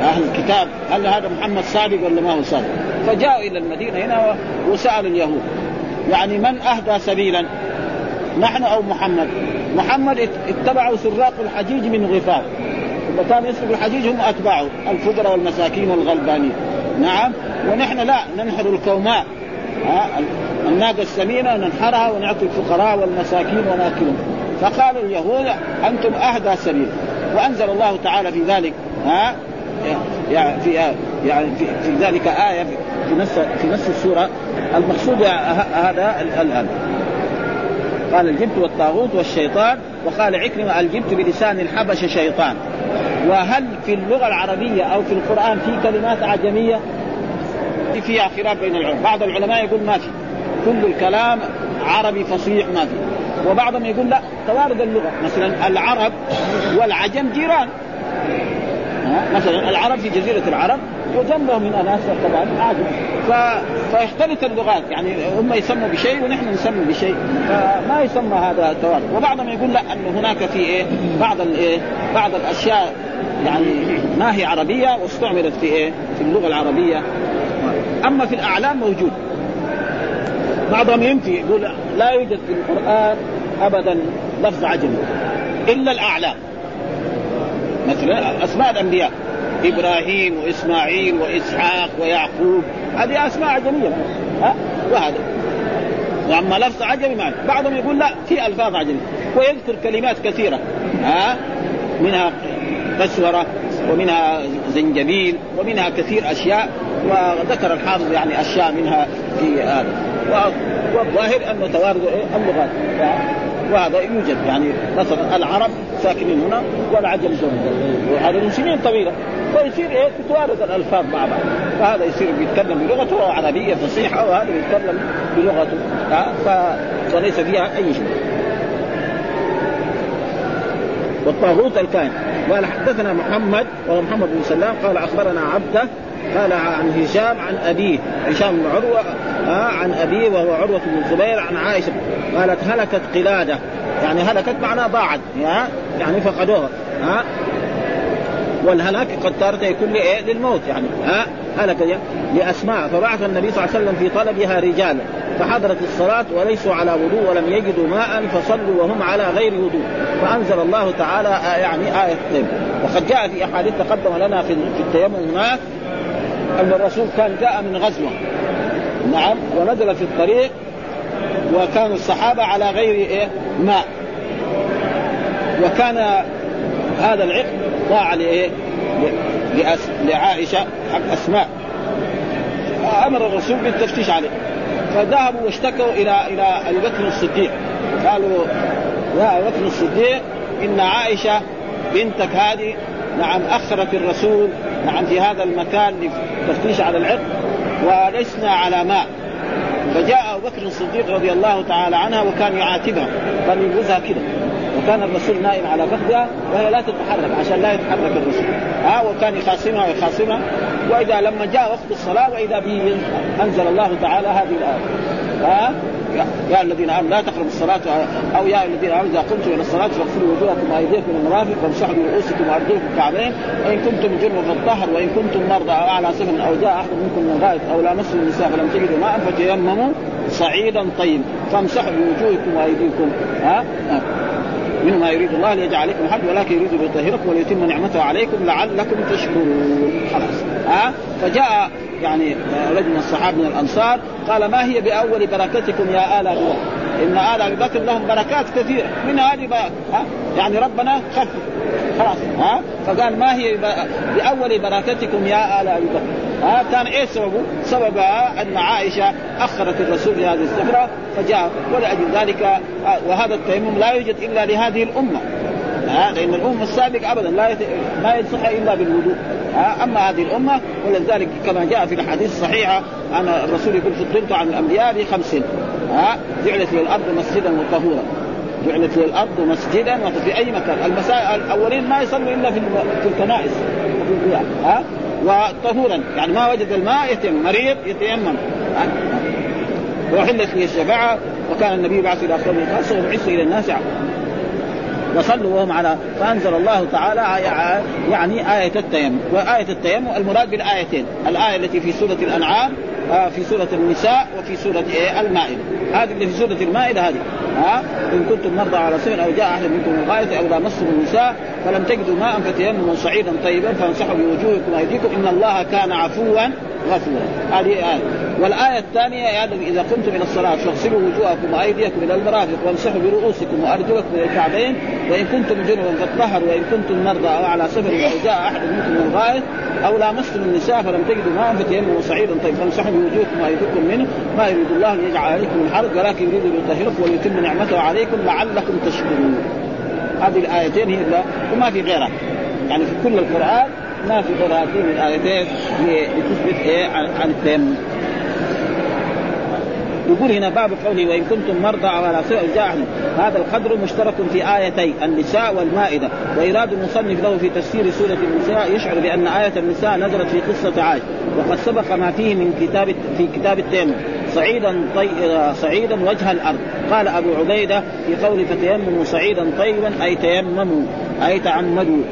أهل الكتاب. هل هذا محمد صادق ولا ما هو صادق؟ فجاءوا إلى المدينة هنا وسالوا اليهود. يعني من أهدى سبيلا؟ نحن أو محمد؟ محمد اتبعوا سراق الحجيج من غفار. اللي كان يسرق الحجيج هم أتباعه الفقراء والمساكين والغلبانين. نعم ونحن لا ننحر الكوماء. الناقة السمينة ننحرها ونعطي الفقراء والمساكين وناكلهم. فقال اليهود أنتم أهدى سبيل. وأنزل الله تعالى في ذلك. ها يعني في يعني في, في ذلك آية في نفس في نفس السورة المقصود هذا الآن قال الجبت والطاغوت والشيطان وقال عكرمة الجبت بلسان الحبش شيطان. وهل في اللغة العربية أو في القرآن في كلمات عجمية؟ فيها خلاف بين العلماء. بعض العلماء يقول ما في. كل الكلام عربي فصيح ما في. وبعضهم يقول لا توارد اللغة. مثلا العرب والعجم جيران. مثلا العرب في جزيرة العرب وجنبهم من أناس طبعا عادي ف... فيختلط اللغات يعني هم يسموا بشيء ونحن نسمي بشيء فما يسمى هذا التوارد وبعضهم يقول لا إنه هناك في إيه؟ بعض الايه بعض الأشياء يعني ما هي عربية واستعملت في إيه؟ في اللغة العربية. أما في الأعلام موجود. بعضهم ينفي يقول لا يوجد في القرآن ابدا لفظ عجمي إلا الأعلام. مثلا أسماء الأنبياء. إبراهيم وإسماعيل وإسحاق ويعقوب. هذه أسماء عجمية. ها؟ وهذا وأما لفظ عجمي ما بعضهم يقول لا في ألفاظ عجمية. ويذكر كلمات كثيرة. ها؟ منها قسوره ومنها زنجبيل ومنها كثير أشياء. وذكر الحافظ يعني أشياء منها في هذا. والظاهر أنه توارد اللغات وهذا يوجد يعني مثلا العرب ساكنين هنا والعجم وهذا من سنين طويلة. فيصير إيه؟ تتوارد الألفاظ مع بعض. فهذا يصير بيتكلم بلغته عربية فصيحة وهذا بيتكلم بلغته. ف... فليس فيها أي شيء. والطاغوت الكائن. قال حدثنا محمد وهو محمد بن سلام قال أخبرنا عبده قال عن هشام عن أبيه هشام بن عروة آه عن ابيه وهو عروة بن الزبير عن عائشة. قالت هلكت قلادة. يعني هلكت معناها ضاعت يعني فقدوها. ها والهلاك قد تارة يكون لإيه؟ للموت. يعني ها هلك لأسماء. فبعث النبي صلى الله عليه وسلم في طلبها رجالا. فحضرت الصلاة وليسوا على وضوء ولم يجدوا ماء فصلوا وهم على غير وضوء. فأنزل الله تعالى يعني آية التيمم وقد جاء في أحاديث تقدم لنا في التيمم هناك أن الرسول كان جاء من غزوة. نعم ونزل في الطريق وكان الصحابة على غير إيه؟ ماء. وكان هذا العقد ضاع لإيه؟ لعائشة حق أسماء. أمر الرسول بالتفتيش عليه. فذهبوا واشتكوا إلى إلى أبي بكر الصديق. قالوا يا أبي بكر الصديق إن عائشة بنتك هذه نعم أخرت الرسول نعم في هذا المكان للتفتيش على العقد ولسنا على ماء. فجاء أبو بكر الصديق رضي الله تعالى عنها وكان يعاتبها قال يجوزها كذا وكان الرسول نائم على فخذها وهي لا تتحرك عشان لا يتحرك الرسول. ها وكان يخاصمها ويخاصمها. وإذا لما جاء وقت الصلاة وإذا به أنزل الله تعالى هذه الآية. ها؟ يا الذين آمنوا لا تقربوا الصلاة أو يا الذين آمنوا إذا قمتم إلى الصلاة فاغسلوا وجوهكم وأيديكم المرافق وامسحوا برؤوسكم وأرجلكم الكعبين وان كنتم جنبا فالطهر وإن كنتم مرضى أو على سفر أو جاء أحد منكم من غائط أو لامستم النساء فلم تجدوا ماء فتيمموا صعيدا طيبا فامسحوا بوجوهكم وأيديكم. ها؟ منه ما يريد الله ليجعل عليكم حد ولكن يريد ليطهركم وليتم نعمته عليكم لعلكم تشكرون. خلاص. ها؟ فجاء يعني رجل من الصحابة من الأنصار قال ما هي بأول بركتكم يا آل أبي بكر؟ إن آل أبي بكر لهم بركات كثيرة. من هذه يعني ربنا خف. خلاص. ها؟ فقال ما هي بأول بركتكم يا آل أبي بكر؟ ها؟ كان إيه سببه؟ سببها أن عائشة أخرت الرسول في هذه السفرة فجاء. ولأجل ذلك وهذا التيمم لا يوجد إلا لهذه الأمة. ها؟ لأن الأمة السابقة ابدا لا. ما يصح إلا بالوضوء. أما هذه الأمة ولذلك كما جاء في الأحاديث الصحيحة أن الرسول يقول فضلت عن الأنبياء بخمس ها؟ جعلت لي الأرض مسجدا وطهورا. جعلت لي الأرض مسجدا وفي أي مكان؟ المساء الأولين ما يصلوا إلا في في الكنائس. ها؟ وطهورا. يعني ما وجد الماء يتيمم مريض يتيمم. وحلت لي الشفاعة وكان النبي بعث إلى قومه خاصه وبعث إلى الناس. وصلوا وهم على فأنزل الله تعالى يعني آية التيمم، وآية التيمم المراد بالآيتين، الآية التي في سورة الأنعام آه، في سورة النساء وفي سورة المائدة. هذه اللي في سورة المائدة هذه. ها؟ إن كنتم مرضى على سفر أو جاء أحد منكم من الغائط أو لامستم النساء فلم تجدوا ماء فتيمموا صعيدا طيبا فامسحوا بوجوهكم وأيديكم. إن الله كان عفوا غسلا هذه آية. والآية الثانية يعني إذا قمتم إلى الصلاة فاغسلوا وجوهكم وأيديكم إلى المرافق وامسحوا برؤوسكم وأرجلكم إلى الكعبين. وإن كنتم جنبا فاطهروا وإن كنتم مرضى أو على سفر أو جاء أحد منكم من الغائط أو لامستم النساء فلم تجدوا ماء فتيمموا صعيدا. طيب فامسحوا بوجوهكم وأيديكم منه. ما يريد الله أن يجعل عليكم من حرج ولكن يريد أن يطهركم ويتم نعمته عليكم لعلكم تشكرون. هذه الآيتين هي وما في غيرها. يعني في كل القرآن ما في هاتين الآيتين لتثبت إيه؟ عن التيمم. يقول هنا باب قوله وإن كنتم مرضى على جاهل هذا القدر مشترك في آيتي النساء والمائدة. وايراد المصنف له في تفسير سورة النساء يشعر بأن آية النساء نزلت في قصة عاش وقد سبق ما فيه من كتاب في كتاب التيمم. صعيدا طي... صعيدا وجه الأرض. قال أبو عبيدة في قول فتيمموا صعيدا طيبا أي تيمموا أي تعمدوا.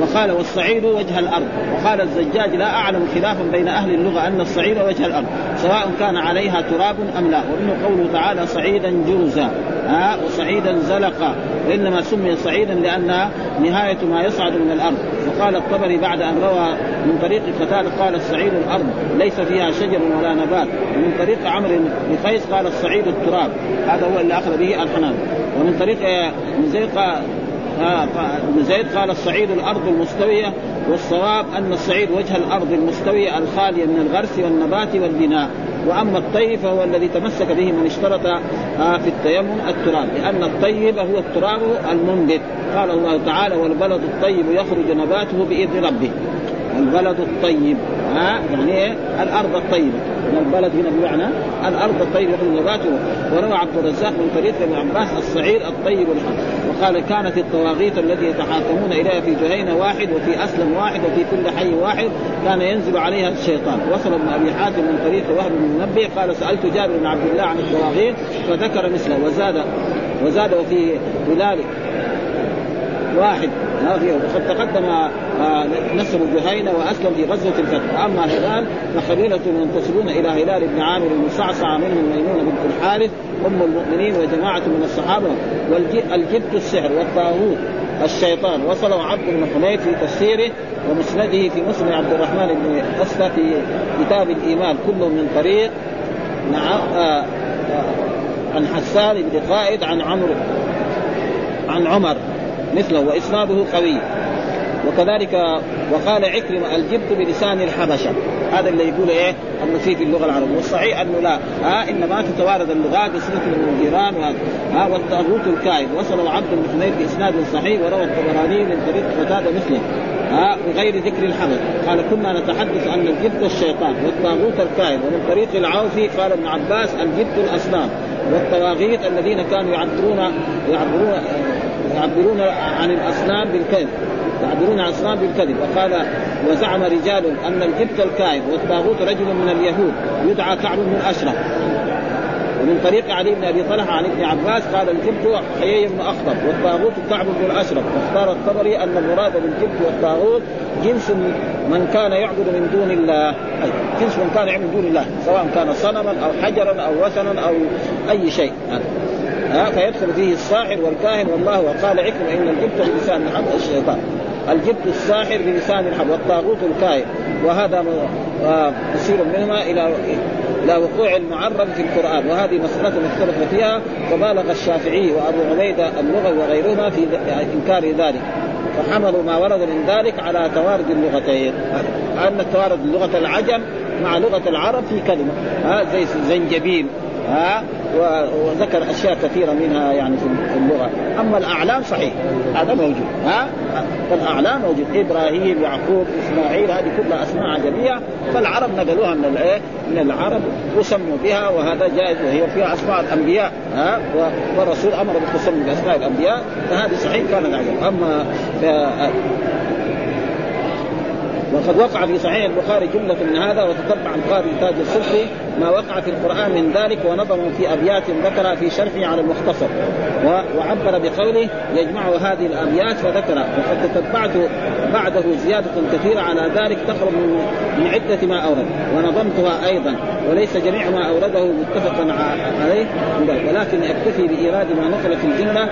وقال والصعيد وجه الأرض. وقال الزجاج لا أعلم خلافا بين أهل اللغة أن الصعيد وجه الأرض. سواء كان عليها تراب أم لا. وإنه قوله تعالى صعيدا جرزا. ها وصعيدا زلقا. وإنما سمي صعيدا لانها نهاية ما يصعد من الأرض. وقال الطبري بعد أن روى من طريق قتاده قال الصعيد الأرض ليس فيها شجر ولا نبات. ومن طريق عمرو بن قيس قال الصعيد التراب. هذا هو اللي أخذ به الحنان. ومن طريق زيد ابن زيد قال الصعيد الأرض المستوية والصواب أن الصعيد وجه الأرض المستوية الخالية من الغرس والنبات والبناء. وأما الطيب فهو الذي تمسك به من اشترط في التيمم التراب لأن الطيب هو التراب المنبت. قال الله تعالى والبلد الطيب يخرج نباته بإذن ربه. البلد الطيب ها يعني إيه؟ الأرض الطيبة. البلد هنا بمعنى الأرض الطيبة يخرج نباته. وروى عبد الرزاق من طريق ابن عباس الصعيد الطيب الحق. وقال كانت الطواغيت التي يتحاكمون إليها في جهينه واحد وفي أسلم واحد وفي كل حي واحد كان ينزل عليها الشيطان. وصل ابن أبي حاتم من طريق وهب بن منبه قال سألت جابر بن عبد الله عن الطواغيت فذكر مثله وزاد وزاد وفي هلال واحد. وقد تقدم نسب جهينه وأسلم في غزوة الفتح. واما هلال فقبيله ينتسبون إلى هلال بن عامر بن صعصع منهم ميمونة بنت الحارث أم المؤمنين وجماعة من الصحابة والجبت السحر والطاغوت الشيطان. وصله عبد بن في تفسيره ومسنده في مسلم عبد الرحمن بن أسلى في كتاب الإيمان كله من طريق. نعم. آه آه عن حسان بن قائد عن عمرو عن عمر. مثله وإسناده قوي. وكذلك وقال عكرمة الجبت بلسان الحبشة. هذا اللي يقول إيه؟ أنه في في اللغة العربية. والصحيح أنه لا. ها إنما تتوارد اللغات بصفة من الجيران ها والطاغوت الكائن. وصل عبد بن بإسناد صحيح وروى الطبراني من طريق قتادة مثله ها بغير ذكر الحمل قال كنا نتحدث ان الجبت الشيطان والطاغوت الكائن. ومن طريق العوفي قال ابن عباس الجبت الأصنام. والطواغيت الذين كانوا يعبرون يعبرون يعبرون عن الأصنام بالكذب. يعبرون عن الأصنام بالكذب. وقال وزعم رجال أن الجبت الكائن والطاغوت رجل من اليهود يدعى كعب بن أشرف. ومن طريق علي بن أبي طلحة عن ابن عباس قال الجبت حيي بن أخطب والطاغوت كعب بن الاشرف واختار الطبري أن المراد بالجبت والطاغوت جنس من كان يعبد من دون الله. أي جنس من كان يعبد من دون الله سواء كان صنما أو حجرا أو وثنا أو أي شيء. ها فيدخل فيه الساحر والكاهن والله وقال عكرمة إن الجبت بلسان الحب الشيطان. الجبت الساحر بلسان الحب والطاغوت الكاهن. وهذا مصير منهما إلى إلى وقوع المعرب في القرآن. وهذه مسألة مختلف فيها وبالغ الشافعي وأبو عبيدة اللغوي وغيرهما في إنكار ذلك. فحملوا ما ورد من ذلك على توارد اللغتين. أن توارد لغة العجم مع لغة العرب في كلمة. ها زي زنجبيل. ها وذكر أشياء كثيرة منها يعني في اللغة. أما الأعلام صحيح هذا موجود ها؟ فالأعلام موجود. إبراهيم يعقوب إسماعيل هذه كلها أسماء عجميه فالعرب نقلوها من الايه من العرب وسموا بها وهذا جائز وهي فيها أسماء الأنبياء ها؟ والرسول أمر بالتسمي بأسماء الأنبياء فهذه صحيح كانت عجب أما وقد وقع في صحيح البخاري جملة من هذا وتتبع القاضي تاج الصفري ما وقع في القرآن من ذلك ونظموا في أبيات ذكر في شرحه على المختصر. وعبر بقوله يجمع هذه الأبيات فذكر. وقد تتبعت بعده زيادة كثيرة على ذلك تخرج من عدة ما أورد. ونظمتها أيضا. وليس جميع ما أورده متفقا عليه. ولكن أكتفي بإيراد ما نقل في الجمله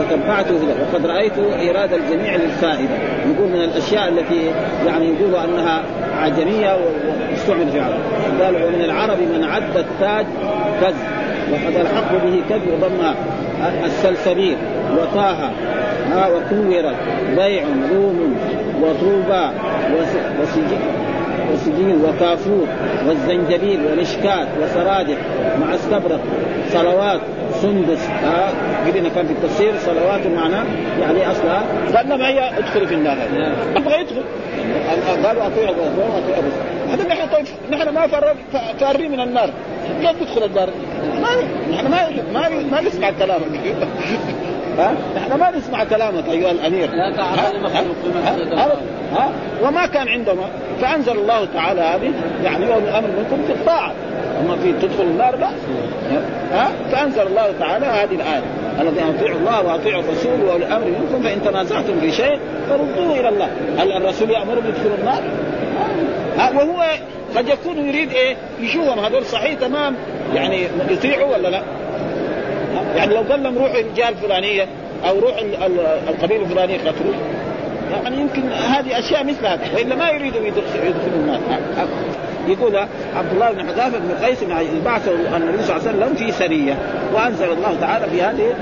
تتبعته وقد رأيت إيراد الجميع للفائدة. يقول من الأشياء التي يعني يقول أنها عجمية واستعمل في عرب قال ومن العرب من عد التاج كز وقد الحق به كز وضم السلسبيل. وطه ها وكورت بيع روم وطوبى وسجين وسجين وكافور والزنجبيل والإشكات وسرادق مع استبرق صلوات سندس ها قلنا كان في التفسير صلوات معناه يعني أصلها. قال لما هي ادخل في النار يبغى يدخل قالوا اطيعوا اطيعوا هذا نحن طيب نحن ما فارين من النار. كيف تدخل النار؟ ما نحن ما ما ما نسمع كلامك. ها؟ نحن ما نسمع كلامك أيها الأمير. لا ها؟ ها؟ وما كان عندهم. فأنزل الله تعالى هذه يعني هو الأمر منكم في الطاعة. أما في تدخل النار لا. ها؟ فأنزل الله تعالى هذه الآية. الذين اطيعوا الله واطيعوا الرسول واولي الامر منكم فإن تنازعتم في شيء فردوه إلى الله هل الرسول يأمر بيدخلوا النار؟ ها وهو قد يكون يريد إيه؟ يشوفهم هذول صحيح تمام يعني يطيعوا ولا لا؟ يعني لو قال لهم روحوا الجهة الفلانية أو روح القبيلة الفلانية قتلوا يعني يمكن هذه أشياء مثل هذه وإلا ما يريدوا يدخلوا النار يقول عبد الله بن حذافة بن قيس بعث النبي صلى الله عليه وسلم في سرية وأنزل الله تعالى في هذه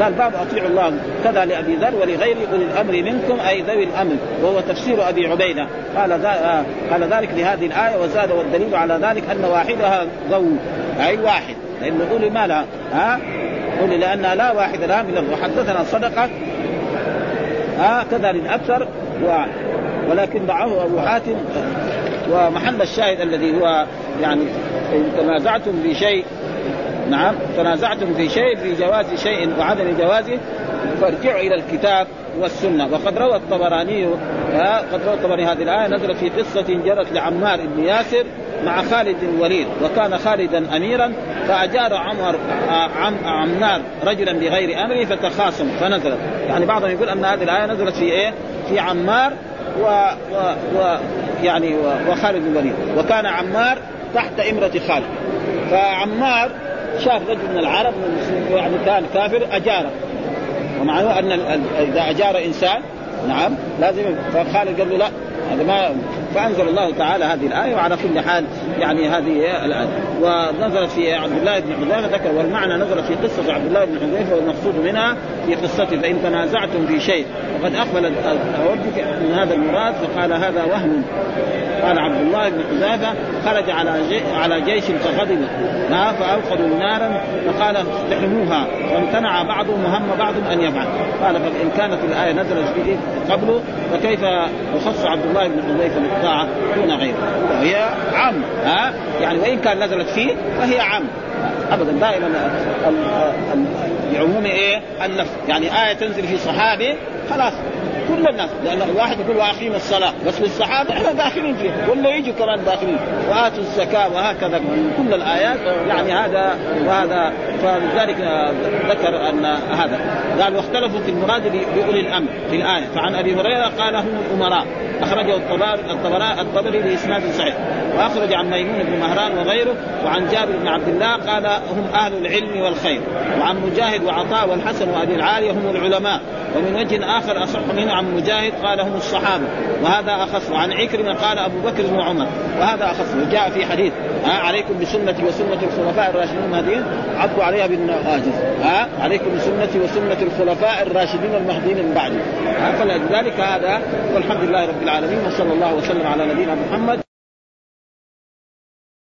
قال باب اطيعوا الله كذا لأبي ذر ولغيره أولي الأمر منكم أي ذوي الأمر وهو تفسير أبي عبيدة. قال قال ذلك لهذه الآية وزاد والدليل على ذلك أن واحدها ذو أي واحد. لأنه أولي ما لها ها؟ اولي لانها لا واحد لها من وحدثنا صدقة ها؟ كذا للأكثر و ولكن ضعه أبو حاتم. ومحل الشاهد الذي هو يعني إن تنازعتم في شيء نعم تنازعتم في شيء في جواز شيء وعدم جوازه فارجعوا إلى الكتاب والسنة وقد روى الطبراني قد روى الطبراني هذه الآية نزلت في قصة جرت لعمار بن ياسر مع خالد الوليد وكان خالدا أميرا فأجار عمر عم عمار رجلا بغير أمره فتخاصم فنزلت يعني بعضهم يقول أن هذه الآية نزلت في إيه؟ في عمار و, و... و... يعني وخالد بن الوليد. وكان عمار تحت إمرة خالد. فعمار شاف رجل من العرب يعني كان كافر أجاره. ومعناه أن إذا أجار إنسان نعم لازم فخالد قال له لا هذا ما فأنزل الله تعالى هذه الآية وعلى كل حال يعني هذه الآية. ونزلت في عبد الله بن حذيفة ذكر والمعنى نزلت في قصة عبد الله بن حذيفة والمقصود منها في قصته فإن تنازعتم في شيء وقد أقبل اودك من هذا المراد فقال هذا وهم. قال عبد الله بن حذيفة خرج على جي على جيش فغضب. ما فاوقدوا نارا فقال اقتحموها. وامتنع بعضهم وهم بعضهم أن يفعل قال فإن كانت الآية نزلت قبله فكيف يخص عبد الله بن حذيفة بالطاعه دون غيره وهي عام ها؟ يعني وإن كان نزلت فيه فهي عام. ابدا دائما العموم إيه؟ النفس. يعني آية تنزل في صحابي خلاص. كل الناس لأن الواحد يقول وأقيم الصلاة. بس للصحابه إحنا داخلين فيها. ولا يجوا كمان داخلين. وآتوا الزكاة وهكذا. كل الآيات يعني هذا وهذا. فلذلك ذكر أن هذا. قال واختلفوا في المراد بأولي الأمر. في الآية فعن أبي هريرة قال هم الأمراء. أخرجه الطبراني الطبري بإسناد صحيح. وأخرج عن ميمون بن مهران وغيره. وعن جابر بن عبد الله قال هم أهل العلم والخير. وعن مجاهد وعطاء والحسن وأبي العالية هم العلماء. ومن وجه آخر اصح منه عن مجاهد قال هم الصحابة. وهذا أخص. وعن عكرمة قال أبو بكر وعمر وهذا أخص. وجاء في حديث. ها عليكم بسنتي وسنة الخلفاء الراشدين. المهديين عضوا عليها بالنواجذ ها عليكم بسنتي وسنة الخلفاء الراشدين المهديين من بعدي. فلذلك هذا والحمد لله رب العالمين وصلى الله وسلم على نبينا محمد.